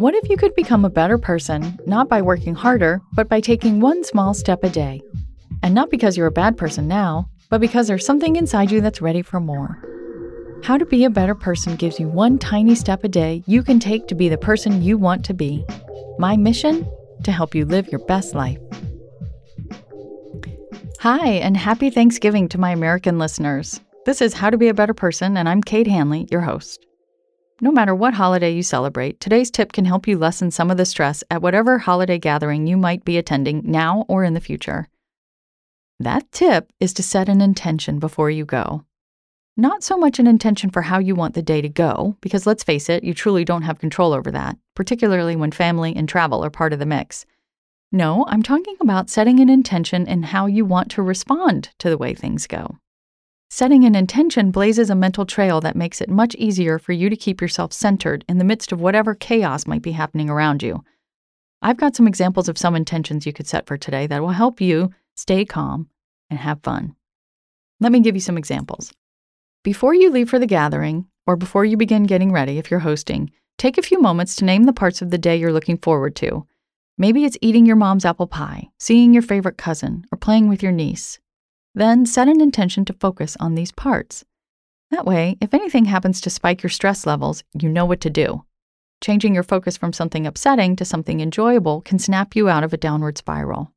What if you could become a better person, not by working harder, but by taking one small step a day? And not because you're a bad person now, but because there's something inside you that's ready for more. How to Be a Better Person gives you one tiny step a day you can take to be the person you want to be. My mission? To help you live your best life. Hi, and happy Thanksgiving to my American listeners. This is How to Be a Better Person, and I'm Kate Hanley, your host. No matter what holiday you celebrate, today's tip can help you lessen some of the stress at whatever holiday gathering you might be attending now or in the future. That tip is to set an intention before you go. Not so much an intention for how you want the day to go, because let's face it, you truly don't have control over that, particularly when family and travel are part of the mix. No, I'm talking about setting an intention in how you want to respond to the way things go. Setting an intention blazes a mental trail that makes it much easier for you to keep yourself centered in the midst of whatever chaos might be happening around you. I've got some examples of some intentions you could set for today that will help you stay calm and have fun. Let me give you some examples. Before you leave for the gathering, or before you begin getting ready if you're hosting, take a few moments to name the parts of the day you're looking forward to. Maybe it's eating your mom's apple pie, seeing your favorite cousin, or playing with your niece. Then set an intention to focus on these parts. That way, if anything happens to spike your stress levels, you know what to do. Changing your focus from something upsetting to something enjoyable can snap you out of a downward spiral.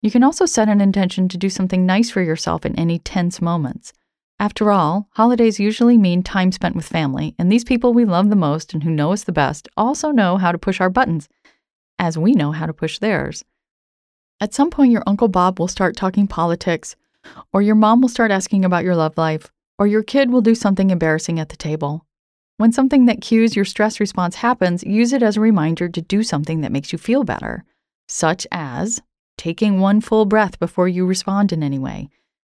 You can also set an intention to do something nice for yourself in any tense moments. After all, holidays usually mean time spent with family, and these people we love the most and who know us the best also know how to push our buttons, as we know how to push theirs. At some point, your Uncle Bob will start talking politics, or your mom will start asking about your love life, or your kid will do something embarrassing at the table. When something that cues your stress response happens, use it as a reminder to do something that makes you feel better, such as taking one full breath before you respond in any way.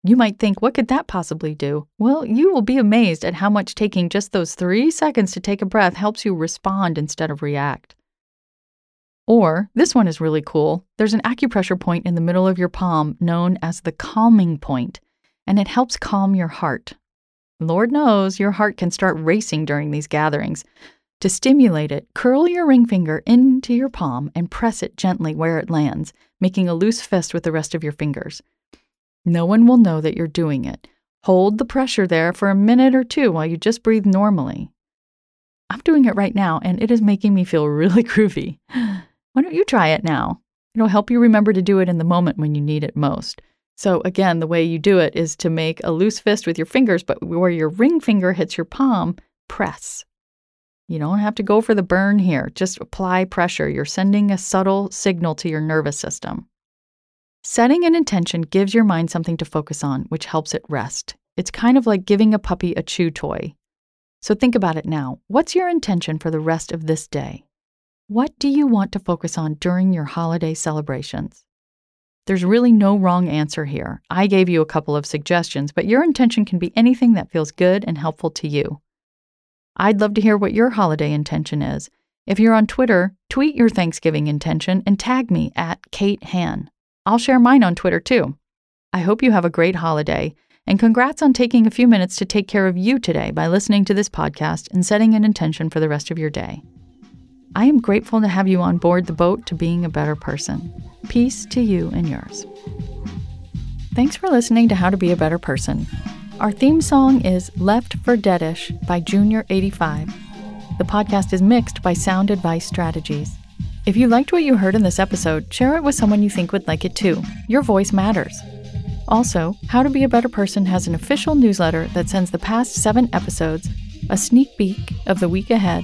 You might think, what could that possibly do? Well, you will be amazed at how much taking just those three seconds to take a breath helps you respond instead of react. Or, this one is really cool. There's an acupressure point in the middle of your palm known as the calming point, and it helps calm your heart. Lord knows your heart can start racing during these gatherings. To stimulate it, curl your ring finger into your palm and press it gently where it lands, making a loose fist with the rest of your fingers. No one will know that you're doing it. Hold the pressure there for a minute or two while you just breathe normally. I'm doing it right now, and it is making me feel really groovy. Why don't you try it now? It'll help you remember to do it in the moment when you need it most. So, again, the way you do it is to make a loose fist with your fingers, but where your ring finger hits your palm, press. You don't have to go for the burn here. Just apply pressure. You're sending a subtle signal to your nervous system. Setting an intention gives your mind something to focus on, which helps it rest. It's kind of like giving a puppy a chew toy. So think about it now. What's your intention for the rest of this day? What do you want to focus on during your holiday celebrations? There's really no wrong answer here. I gave you a couple of suggestions, but your intention can be anything that feels good and helpful to you. I'd love to hear what your holiday intention is. If you're on Twitter, tweet your Thanksgiving intention and tag me at Kate Han. I'll share mine on Twitter too. I hope you have a great holiday, and congrats on taking a few minutes to take care of you today by listening to this podcast and setting an intention for the rest of your day. I am grateful to have you on board the boat to being a better person. Peace to you and yours. Thanks for listening to How to Be a Better Person. Our theme song is Left for Deadish by Junior85. The podcast is mixed by Sound Advice Strategies. If you liked what you heard in this episode, share it with someone you think would like it too. Your voice matters. Also, How to Be a Better Person has an official newsletter that sends the past seven episodes, a sneak peek of the week ahead,